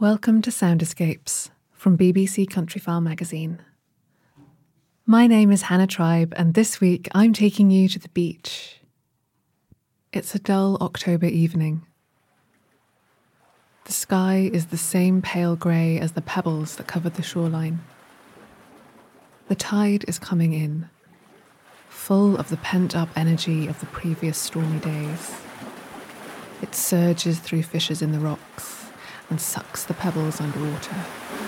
Welcome to Sound Escapes from BBC Countryfile magazine. My name is Hannah Tribe, and this week I'm taking you to the beach. It's a dull October evening. The sky is the same pale grey as the pebbles that covered the shoreline. The tide is coming in, full of the pent up energy of the previous stormy days. It surges through fissures in the rocks and sucks the pebbles underwater.